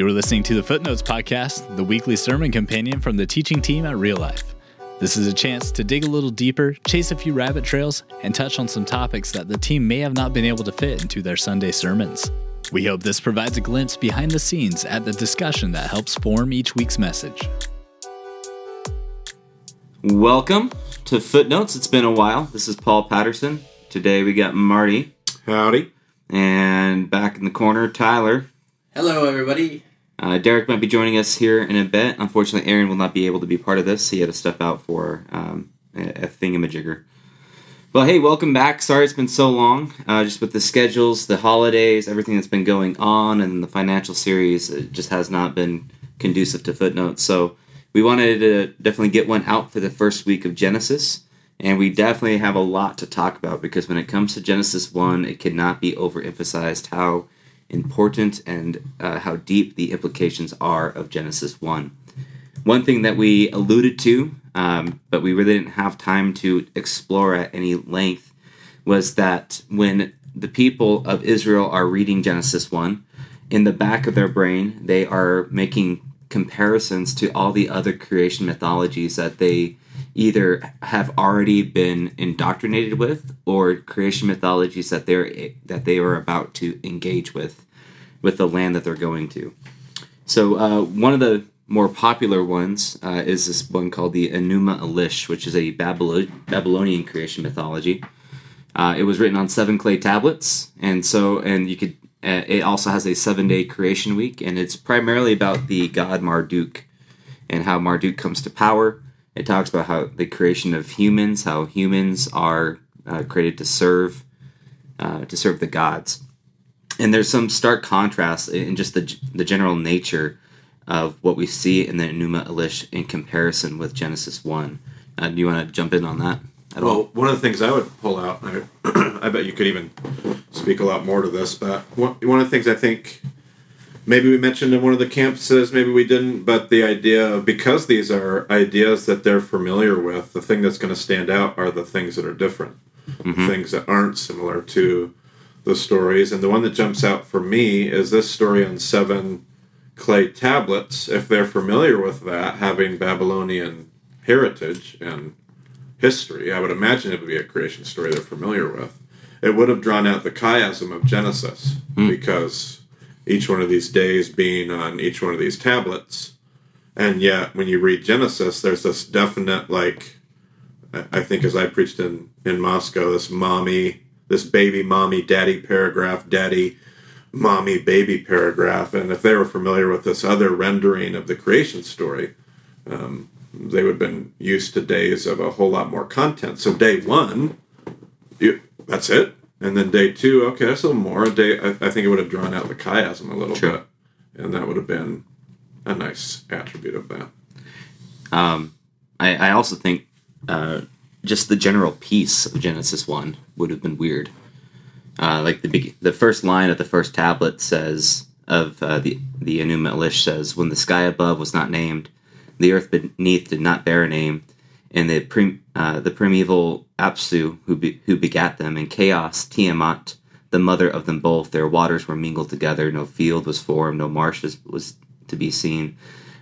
You're listening to the Footnotes Podcast, the weekly sermon companion from the teaching team at Real Life. This is a chance to dig a little deeper, chase a few rabbit trails, and touch on some topics that the team may have not been able to fit into their Sunday sermons. We hope this provides a glimpse behind the scenes at the discussion that helps form each week's message. Welcome to Footnotes. It's been a while. This is Paul Patterson. Today we got Marty. Howdy. And back in the corner, Tyler. Hello, everybody. Uh, Derek might be joining us here in a bit. Unfortunately, Aaron will not be able to be part of this. He had to step out for um, a, thingamajigger. Well, hey, welcome back. Sorry it's been so long. Uh, just with the schedules, the holidays, everything that's been going on, and the financial series, it just has not been conducive to footnotes. So we wanted to definitely get one out for the first week of Genesis. And we definitely have a lot to talk about because when it comes to Genesis 1, it cannot be overemphasized how important and uh, how deep the implications are of Genesis 1. One thing that we alluded to, um, but we really didn't have time to explore at any length, was that when the people of Israel are reading Genesis 1, in the back of their brain, they are making comparisons to all the other creation mythologies that they either have already been indoctrinated with or creation mythologies that they're that they are about to engage with with the land that they're going to. So uh, one of the more popular ones uh, is this one called the Enuma Elish, which is a Babylon- Babylonian creation mythology. Uh, it was written on seven clay tablets, and so and you could. Uh, it also has a seven-day creation week, and it's primarily about the god Marduk and how Marduk comes to power. It talks about how the creation of humans, how humans are uh, created to serve, uh, to serve the gods, and there's some stark contrast in just the the general nature of what we see in the Enuma Elish in comparison with Genesis one. Uh, do you want to jump in on that? At well, all? one of the things I would pull out, I, I bet you could even speak a lot more to this, but one, one of the things I think maybe we mentioned in one of the campuses, maybe we didn't, but the idea of because these are ideas that they're familiar with, the thing that's going to stand out are the things that are different, mm-hmm. things that aren't similar to the stories. And the one that jumps out for me is this story on seven clay tablets. If they're familiar with that, having Babylonian heritage and history, I would imagine it would be a creation story they're familiar with. It would have drawn out the chiasm of Genesis mm. because each one of these days being on each one of these tablets. And yet, when you read Genesis, there's this definite, like, I think as I preached in, in Moscow, this mommy, this baby mommy daddy paragraph, daddy mommy baby paragraph. And if they were familiar with this other rendering of the creation story, um, they would have been used to days of a whole lot more content. So day one, you, that's it. And then day two, okay, that's a little more. Day, I, I think it would have drawn out the chiasm a little sure. bit, and that would have been a nice attribute of that. Um, I, I also think uh, just the general piece of Genesis one would have been weird. Uh, like the big, the first line of the first tablet says of uh, the the Enuma Elish says, "When the sky above was not named, the earth beneath did not bear a name, and the prim, uh, the primeval Apsu who be, who begat them, and chaos Tiamat, the mother of them both. Their waters were mingled together. No field was formed, no marsh was to be seen.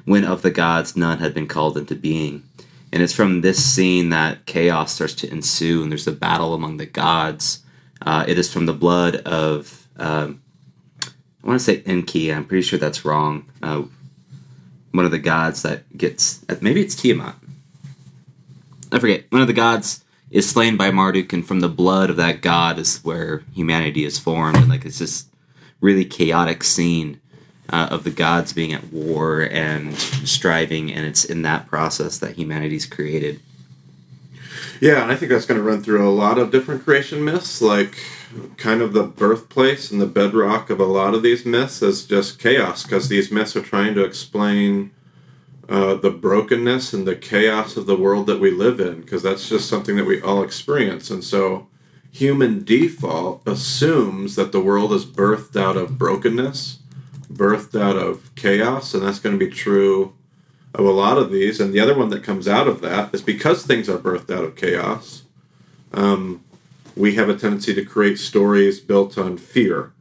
When of the gods none had been called into being." And it's from this scene that chaos starts to ensue, and there's a battle among the gods. Uh, it is from the blood of, um, I want to say Enki, I'm pretty sure that's wrong. Uh, one of the gods that gets, maybe it's Tiamat. I forget. One of the gods is slain by Marduk, and from the blood of that god is where humanity is formed. And like it's this really chaotic scene uh, of the gods being at war and striving, and it's in that process that humanity's created. Yeah, and I think that's going to run through a lot of different creation myths, like kind of the birthplace and the bedrock of a lot of these myths is just chaos, because these myths are trying to explain uh, the brokenness and the chaos of the world that we live in, because that's just something that we all experience. And so human default assumes that the world is birthed out of brokenness birthed out of chaos, and that's going to be true of a lot of these. And the other one that comes out of that is because things are birthed out of chaos, um, we have a tendency to create stories built on fear.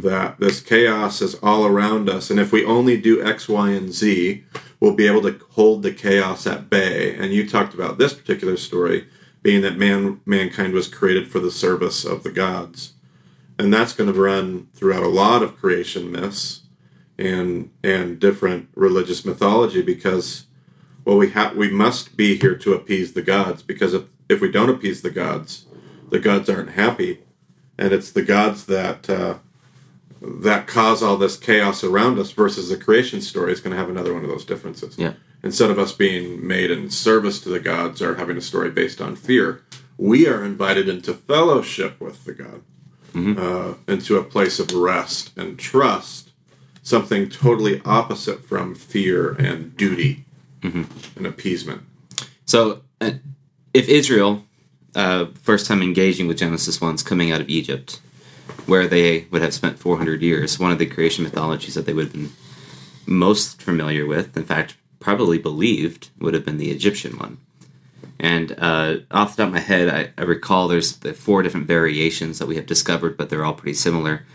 that this chaos is all around us, and if we only do X, Y, and Z, we'll be able to hold the chaos at bay. And you talked about this particular story being that man mankind was created for the service of the gods, and that's going to run throughout a lot of creation myths and and different religious mythology because well we have we must be here to appease the gods because if if we don't appease the gods the gods aren't happy and it's the gods that uh, that cause all this chaos around us versus the creation story is going to have another one of those differences Yeah. instead of us being made in service to the gods or having a story based on fear we are invited into fellowship with the god uh, into a place of rest and trust something totally opposite from fear and duty and appeasement. So, uh, if Israel, uh, first time engaging with Genesis 1's coming out of Egypt, where they would have spent 400 years, one of the creation mythologies that they would have been most familiar with, in fact, probably believed, would have been the Egyptian one. And uh, off the top of my head, I, I recall there's the four different variations that we have discovered, but they're all pretty similar.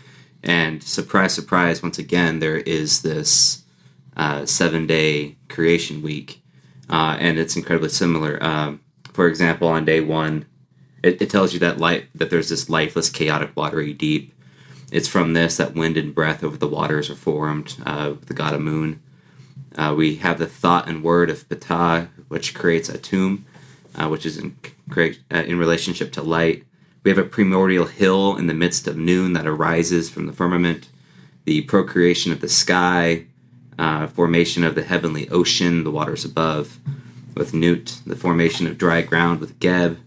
And surprise, surprise, once again, there is this uh, seven day creation week, uh, and it's incredibly similar. Um, for example, on day one, it, it tells you that light that there's this lifeless, chaotic, watery deep. It's from this that wind and breath over the waters are formed. Uh, the god of moon. Uh, we have the thought and word of Ptah, which creates Atum, uh, which is in, uh, in relationship to light. We have a primordial hill in the midst of Nun that arises from the firmament. The procreation of the sky, uh, formation of the heavenly ocean, the waters above, with Nut, the formation of dry ground with Geb.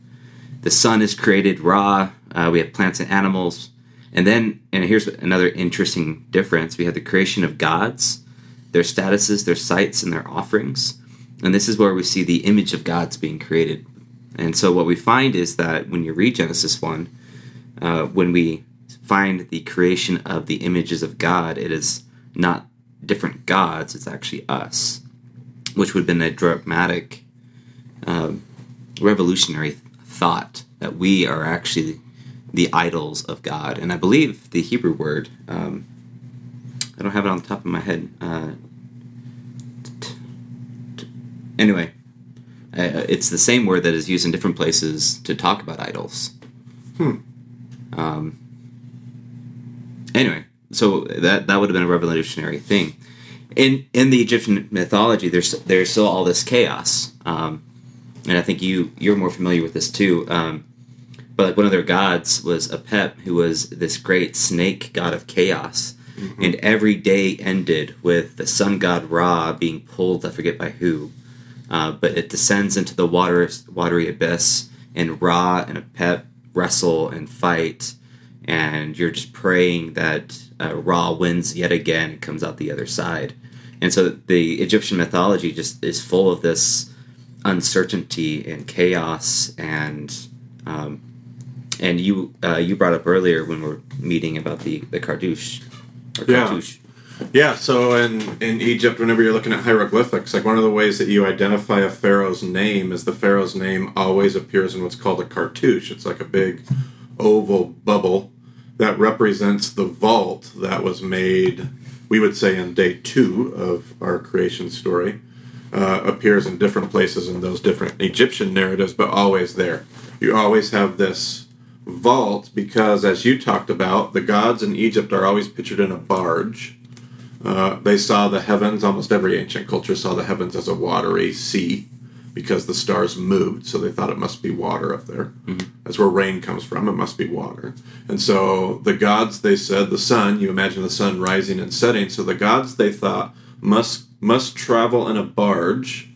The sun is created Ra. Uh, we have plants and animals. And then, and here's another interesting difference we have the creation of gods, their statuses, their sites, and their offerings. And this is where we see the image of gods being created. And so, what we find is that when you read Genesis 1, uh, when we find the creation of the images of God, it is not different gods, it's actually us, which would have been a dramatic, um, revolutionary thought that we are actually the idols of God. And I believe the Hebrew word, um, I don't have it on the top of my head. Uh, anyway, uh, it's the same word that is used in different places to talk about idols. Hmm. Um, anyway, so that that would have been a revolutionary thing. In in the Egyptian mythology, there's there's still all this chaos, um, and I think you you're more familiar with this too. Um, but one of their gods was Apep, who was this great snake god of chaos, and every day ended with the sun god Ra being pulled. I forget by who, uh, but it descends into the water watery abyss, and Ra and Apep wrestle and fight, and you're just praying that uh, Ra wins yet again and comes out the other side. And so the Egyptian mythology just is full of this uncertainty and chaos and um, and you uh, you brought up earlier when we are meeting about the the cartouche or Yeah. cartouche. Yeah, so in, in Egypt, whenever you're looking at hieroglyphics, like one of the ways that you identify a pharaoh's name is the pharaoh's name always appears in what's called a cartouche. It's like a big oval bubble that represents the vault that was made, we would say, in day two of our creation story. Uh, appears in different places in those different Egyptian narratives, but always there. You always have this vault because, as you talked about, the gods in Egypt are always pictured in a barge. Uh, they saw the heavens, almost every ancient culture saw the heavens as a watery sea because the stars moved, so they thought it must be water up there. That's where rain comes from, it must be water. And so the gods, they said, the sun, you imagine the sun rising and setting, so the gods, they thought, must must travel in a barge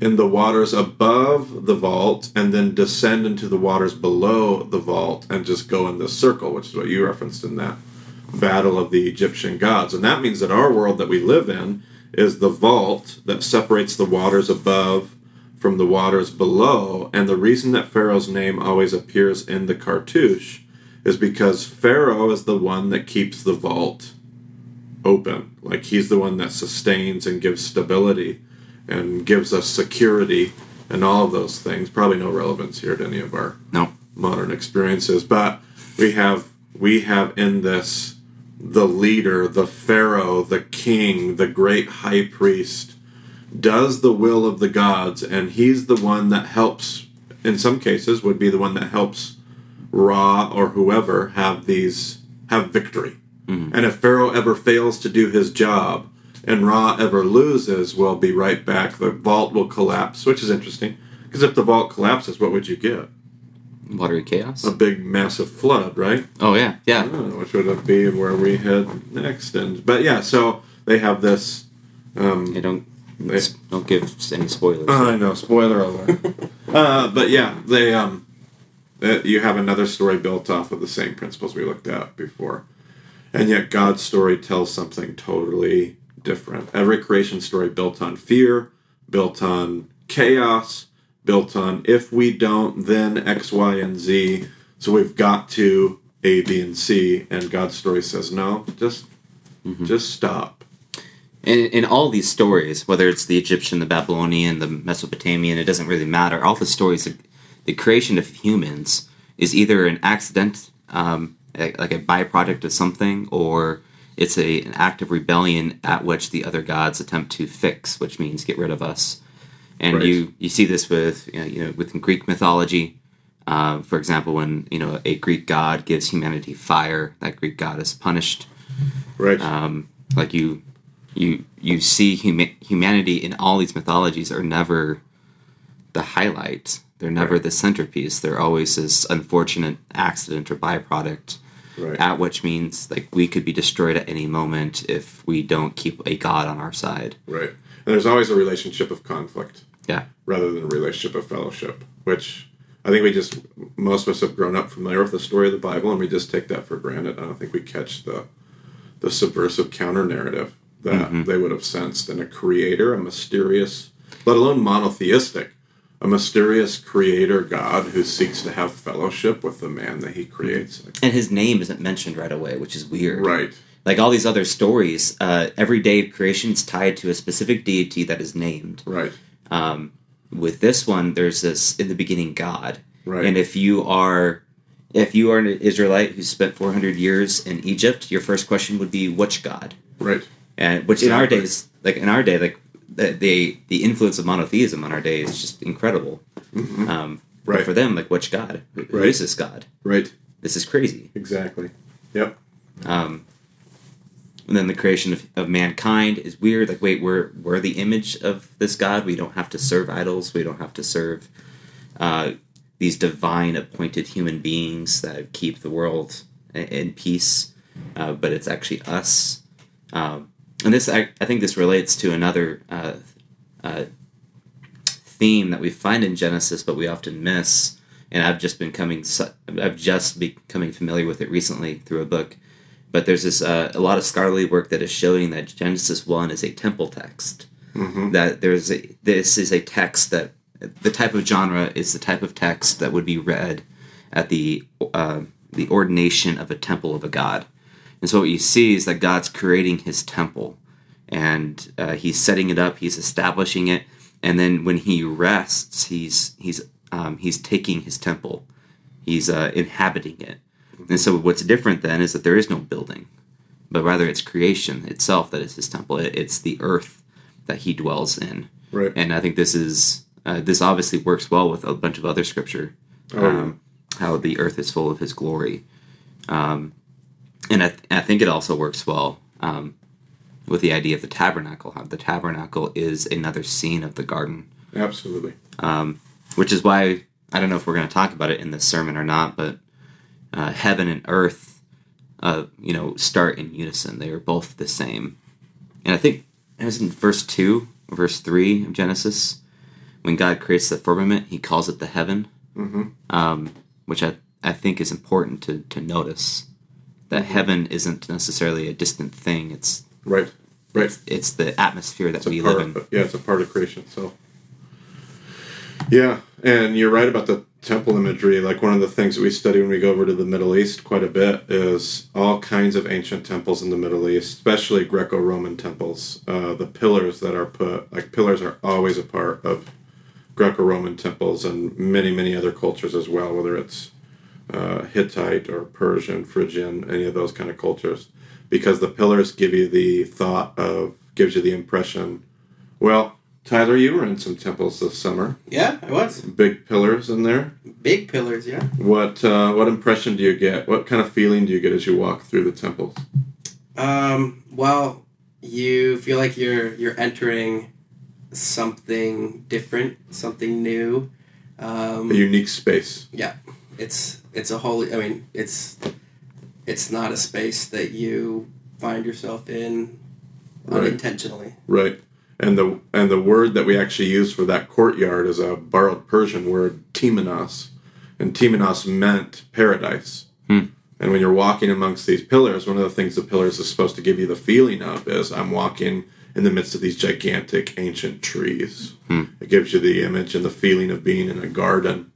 in the waters above the vault and then descend into the waters below the vault and just go in this circle, which is what you referenced in that battle of the Egyptian gods. And that means that our world that we live in is the vault that separates the waters above from the waters below. And the reason that Pharaoh's name always appears in the cartouche is because Pharaoh is the one that keeps the vault open. Like he's the one that sustains and gives stability and gives us security and all of those things. Probably no relevance here to any of our No. modern experiences, but we have we have in this the leader, the pharaoh, the king, the great high priest does the will of the gods, and he's the one that helps. In some cases, would be the one that helps Ra or whoever have these have victory. And if Pharaoh ever fails to do his job, and Ra ever loses, we'll be right back. The vault will collapse, which is interesting because if the vault collapses, what would you get? Watery chaos. A big, massive flood, right? Oh yeah, yeah. Uh, which would be where we head next. And but yeah, so they have this. Um, Hey, don't they, don't give any spoilers. I know, spoiler alert. uh, but yeah, they um, uh, you have another story built off of the same principles we looked at before, and yet God's story tells something totally different. Every creation story built on fear, built on chaos, built on if we don't, then X, Y, and Z. So we've got to A, B, and C, and God's story says no, just just stop. in, in all these stories, whether it's the Egyptian, the Babylonian, the Mesopotamian, it doesn't really matter. All the stories, the, creation of humans is either an accident, um, like a byproduct of something, or it's a, an act of rebellion at which the other gods attempt to fix, which means get rid of us. And Right. you, you see this with you know, you know with Greek mythology. Uh, for example, when you know a Greek god gives humanity fire, that Greek god is punished Right. um, like you you you see huma- humanity in all these mythologies are never the highlight they're never Right. the centerpiece they're always this unfortunate accident or byproduct right. at which means like we could be destroyed at any moment if we don't keep a god on our side Right. And there's always a relationship of conflict yeah rather than a relationship of fellowship, which I think we just, most of us have grown up familiar with the story of the Bible and we just take that for granted. I don't think we catch the, the subversive counter narrative that mm-hmm. they would have sensed in a creator, a mysterious, let alone monotheistic, a mysterious creator God who seeks to have fellowship with the man that he creates. and his name isn't mentioned right away which is weird Right. like all these other stories uh, every day of creation is tied to a specific deity that is named Right. um, with this one there's this in the beginning god Right. and if you are if you are an israelite who spent 400 years in egypt your first question would be which god Right. and which in our Exactly. days like in our day like the the, the influence of monotheism on our day is just incredible um, Mm-hmm. Right. for them like which god who Right. is this god Right. this is crazy Exactly. Yep. um, and then the creation of, of mankind is weird. Like, wait, we're we're the image of this God. We don't have to serve idols. We don't have to serve uh, these divine appointed human beings that keep the world in, in peace. Uh, but it's actually us. Um, and this, I, I think, this relates to another uh, uh, theme that we find in Genesis, but we often miss. And I've just been coming, I've just becoming familiar with it recently through a book. But there's this uh, a lot of scholarly work that is showing that Genesis one is a temple text. That there's a this is a text that the type of genre is the type of text that would be read at the uh, the ordination of a temple of a god. And so what you see is that God's creating His temple, and uh, He's setting it up. He's establishing it, and then when He rests, He's He's um, He's taking His temple. He's uh, inhabiting it. And so what's different then is that there is no building, but rather it's creation itself that is His temple. It, it's the earth that He dwells in. Right. And I think this is uh, this obviously works well with a bunch of other scripture. Oh, yeah. um, How the earth is full of His glory, um, and I, th- I think it also works well um, with the idea of the tabernacle. How the tabernacle is another scene of the garden, Absolutely. um, which is why I don't know if we're going to talk about it in this sermon or not, but uh, heaven and earth, uh, you know, start in unison. They are both the same, and I think it was in verse two, verse three of Genesis, when God creates the firmament, He calls it the heaven, Mm-hmm. um, which I I think is important to to notice that heaven isn't necessarily a distant thing. It's Right. Right. it's, it's the atmosphere that It's we part, live in. Yeah, it's a part of creation So, Yeah, and you're right about the temple imagery. Like one of the things that we study when we go over to the Middle East quite a bit is all kinds of ancient temples in the Middle East, especially Greco-Roman temples. Uh, the pillars that are put, like pillars, are always a part of Greco-Roman temples and many, many other cultures as well, whether it's uh, Hittite or Persian, Phrygian, any of those kind of cultures, because the pillars give you the thought of gives you the impression. Well, Tyler, you were in some temples this summer. Yeah, I was. Big pillars in there. Big pillars, yeah. What uh, what impression do you get? What kind of feeling do you get as you walk through the temples? Um, well, you feel like you're you're entering something different, something new. Um, A unique space. It's it's a holy. I mean, it's it's not a space that you find yourself in Right. unintentionally. Right. And the and the word that we actually use for that courtyard is a borrowed Persian word temenos. And temenos meant paradise. Hmm. And when you're walking amongst these pillars, one of the things the pillars is supposed to give you the feeling of is I'm walking in the midst of these gigantic ancient trees. Hmm. It gives you the image and the feeling of being in a garden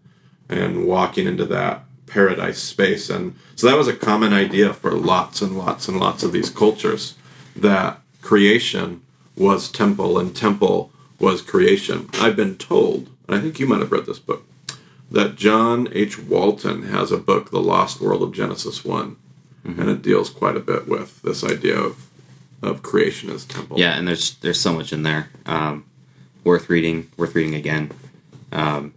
and walking into that paradise space. And so that was a common idea for lots and lots and lots of these cultures that creation was temple and temple was creation. I've been told, and I think you might have read this book, that John H. Walton has a book, The Lost World of Genesis one and it deals quite a bit with this idea of of creation as temple. Yeah, and there's there's so much in there. Um, worth reading, worth reading again. Um,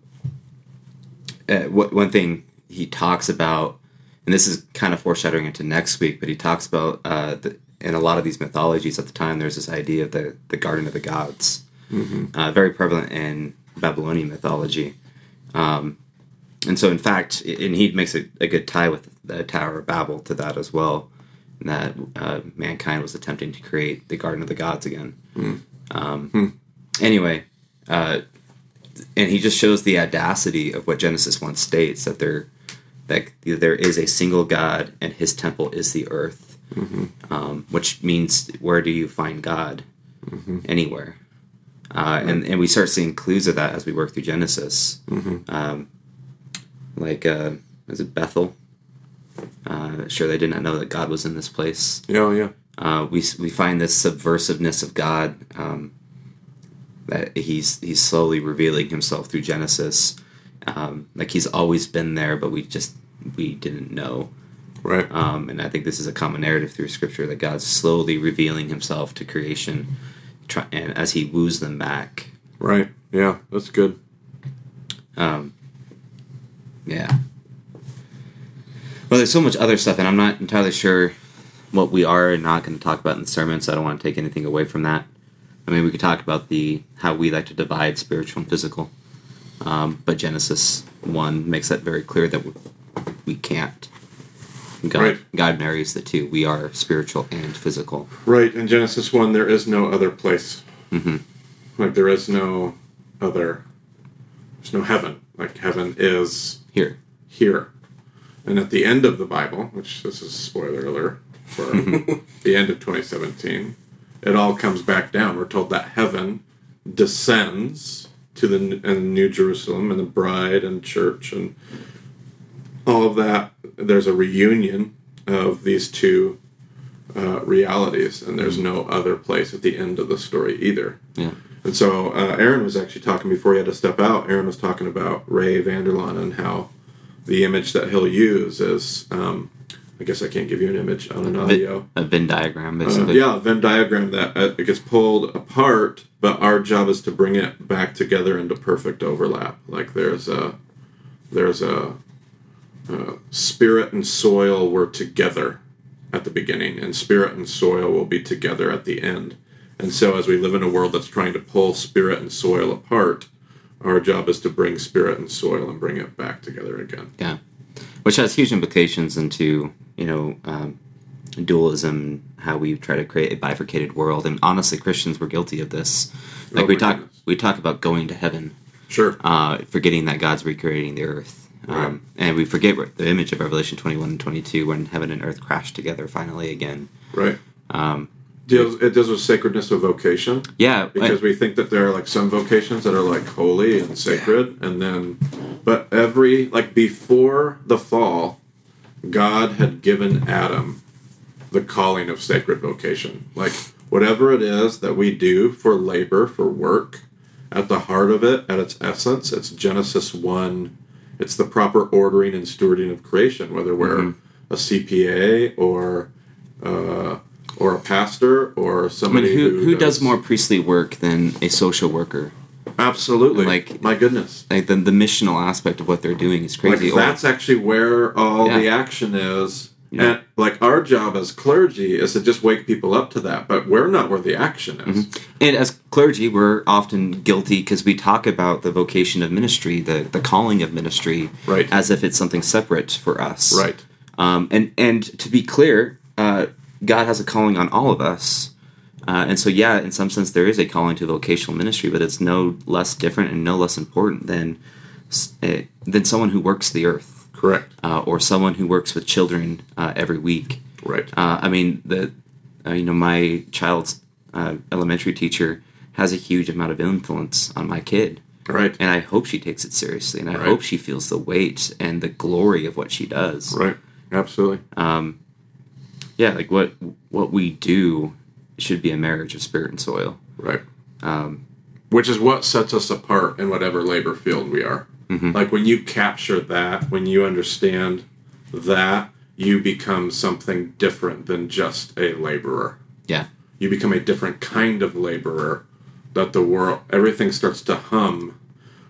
uh, what, one thing he talks about, and this is kind of foreshadowing into next week, but he talks about uh, the, in a lot of these mythologies at the time, there's this idea of the the Garden of the Gods, uh, very prevalent in Babylonian mythology. Um, and so, in fact, and he makes a, a good tie with the Tower of Babel to that as well and that uh, mankind was attempting to create the Garden of the Gods again. Um, Anyway, uh, and he just shows the audacity of what Genesis one states that there that there is a single God and His temple is the earth, um, which means where do you find God? Anywhere. Uh, and, and we start seeing clues of that as we work through Genesis. Um, like, uh, is it Bethel? Uh, sure, they did not know that God was in this place. Yeah, yeah. Uh, we we find this subversiveness of God um, that he's he's slowly revealing himself through Genesis. Um, like he's always been there, but we just we didn't know. Right. Um, and I think this is a common narrative through Scripture that God's slowly revealing Himself to creation, try, and as He woos them back. Right. Yeah, that's good. Um, yeah. Well, there's so much other stuff, and I'm not entirely sure what we are and not going to talk about in the sermon, so I don't want to take anything away from that. I mean, we could talk about the how we like to divide spiritual and physical, um, but Genesis one makes that very clear that we, we can't. God, Right. God marries the two. We are spiritual and physical. Right. In Genesis 1, there is no other place. hmm Like, there is no other. There's no heaven. Like, heaven is Here, here. And at the end of the Bible, which this is spoiler alert for the end of 2017, it all comes back down. We're told that heaven descends to the and New Jerusalem and the bride and church and all of that. There's a reunion of these two uh, realities, and there's no other place at the end of the story either. yeah, And so uh, Aaron was actually talking before he had to step out. Aaron was talking about Ray Vander Laan and how the image that he'll use is, um, I guess I can't give you an image on an audio. a Venn diagram Uh, basically. yeah, Venn diagram that uh, it gets pulled apart, but our job is to bring it back together into perfect overlap. Like there's a there's a, uh spirit and soil were together at the beginning, and spirit and soil will be together at the end. And so, as we live in a world that's trying to pull spirit and soil apart, our job is to bring spirit and soil and bring it back together again. Yeah, which has huge implications into you know um, dualism, how we try to create a bifurcated world, and honestly, Christians were guilty of this. Like Oh we talk, goodness. we talk about going to heaven, Sure. uh, forgetting that God's recreating the earth, um, Right. and we forget the image of Revelation twenty one and twenty two when heaven and earth crash together finally again. Right. Um, Deals, it deals with sacredness of vocation. yeah, because we think that there are like some vocations that are like holy and sacred and then but every like before the fall god had given adam the calling of sacred vocation. Like whatever it is that we do for labor for work at the heart of it at its essence it's genesis 1 it's the proper ordering and stewarding of creation whether we're a cpa or uh, pastor or I mean, somebody who, who does more priestly work than a social worker? Absolutely. Like- my goodness. Like the, the missional aspect of what they're doing is Like crazy. Or- that's actually where all Yeah. the action is. Yeah. And like our job as clergy is to just wake people up to that, but we're not where the action is. And as clergy, we're often guilty because we talk about the vocation of ministry, the, the calling of ministry, Right. as if it's something separate for us. Right. Um, and, and to be clear, God has a calling on all of us. Uh, and so, yeah, in some sense, there is a calling to vocational ministry, but it's no less different and no less important than eh, than someone who works the earth Correct. uh, or someone who works with children uh, every week. Right. Uh, I mean, the uh, you know my child's uh, elementary teacher has a huge amount of influence on my kid, right. and I hope she takes it seriously, and I Right. hope she feels the weight and the glory of what she does. Right. Absolutely. Yeah, like what what we do should be a marriage of spirit and soil. Right. Um, Which is what sets us apart in whatever labor field we are. Mm-hmm. Like when you capture that, when you understand that, you become something different than just a laborer. yeah, You become a different kind of laborer that the world, everything starts to hum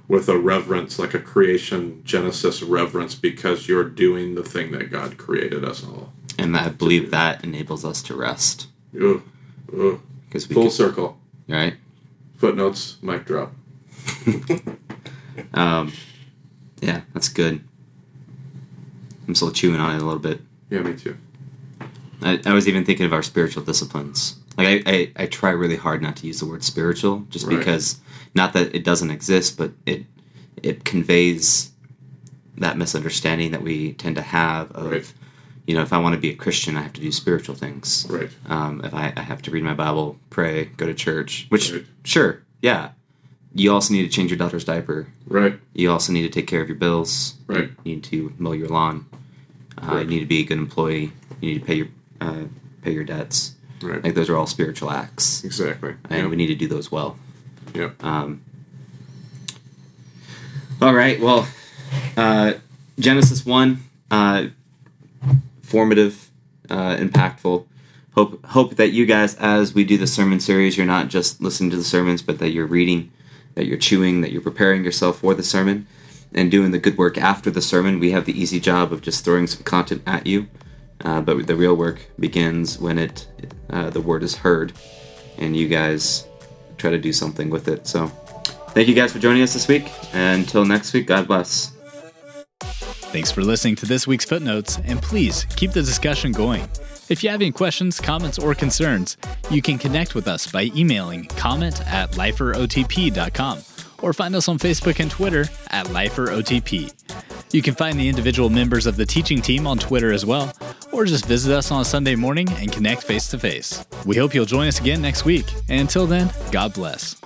with a reverence, like a creation Genesis reverence, because you're doing the thing that God created us all. And I believe that enables us to rest Ooh, ooh. because Full can, circle. right. Footnotes, mic drop. Um, yeah, that's good. I'm still chewing on it a little bit. Yeah, me too. I, I was even thinking of our spiritual disciplines. Like I, I, I try really hard not to use the word spiritual, just Right. because not that it doesn't exist, but it it conveys that misunderstanding that we tend to have of Right. You know if I want to be a Christian, I have to do spiritual things. Right. Um, if I, I have to read my Bible, pray, go to church, which Right. sure, yeah. You also need to change your daughter's diaper. Right. You also need to take care of your bills. Right. You need to mow your lawn. Uh, Right. You need to be a good employee. You need to pay your uh, pay your debts. Right. Like those are all spiritual acts, Exactly. and we need to do those well. Yep. Um, all right. Well, uh, Genesis one, uh, formative, uh, impactful. Hope hope that you guys, as we do the sermon series, you're not just listening to the sermons, but that you're reading, that you're chewing, that you're preparing yourself for the sermon, and doing the good work after the sermon. We have the easy job of just throwing some content at you, uh, but the real work begins when it uh, the word is heard, and you guys try to do something with it. So, thank you guys for joining us this week. And until next week, God bless. Thanks for listening to this week's Footnotes, and please keep the discussion going. If you have any questions, comments, or concerns, you can connect with us by emailing comment at liferotp.com or find us on Facebook and Twitter at liferotp. You can find the individual members of the teaching team on Twitter as well, or just visit us on a Sunday morning and connect face to face. We hope you'll join us again next week, and until then, God bless.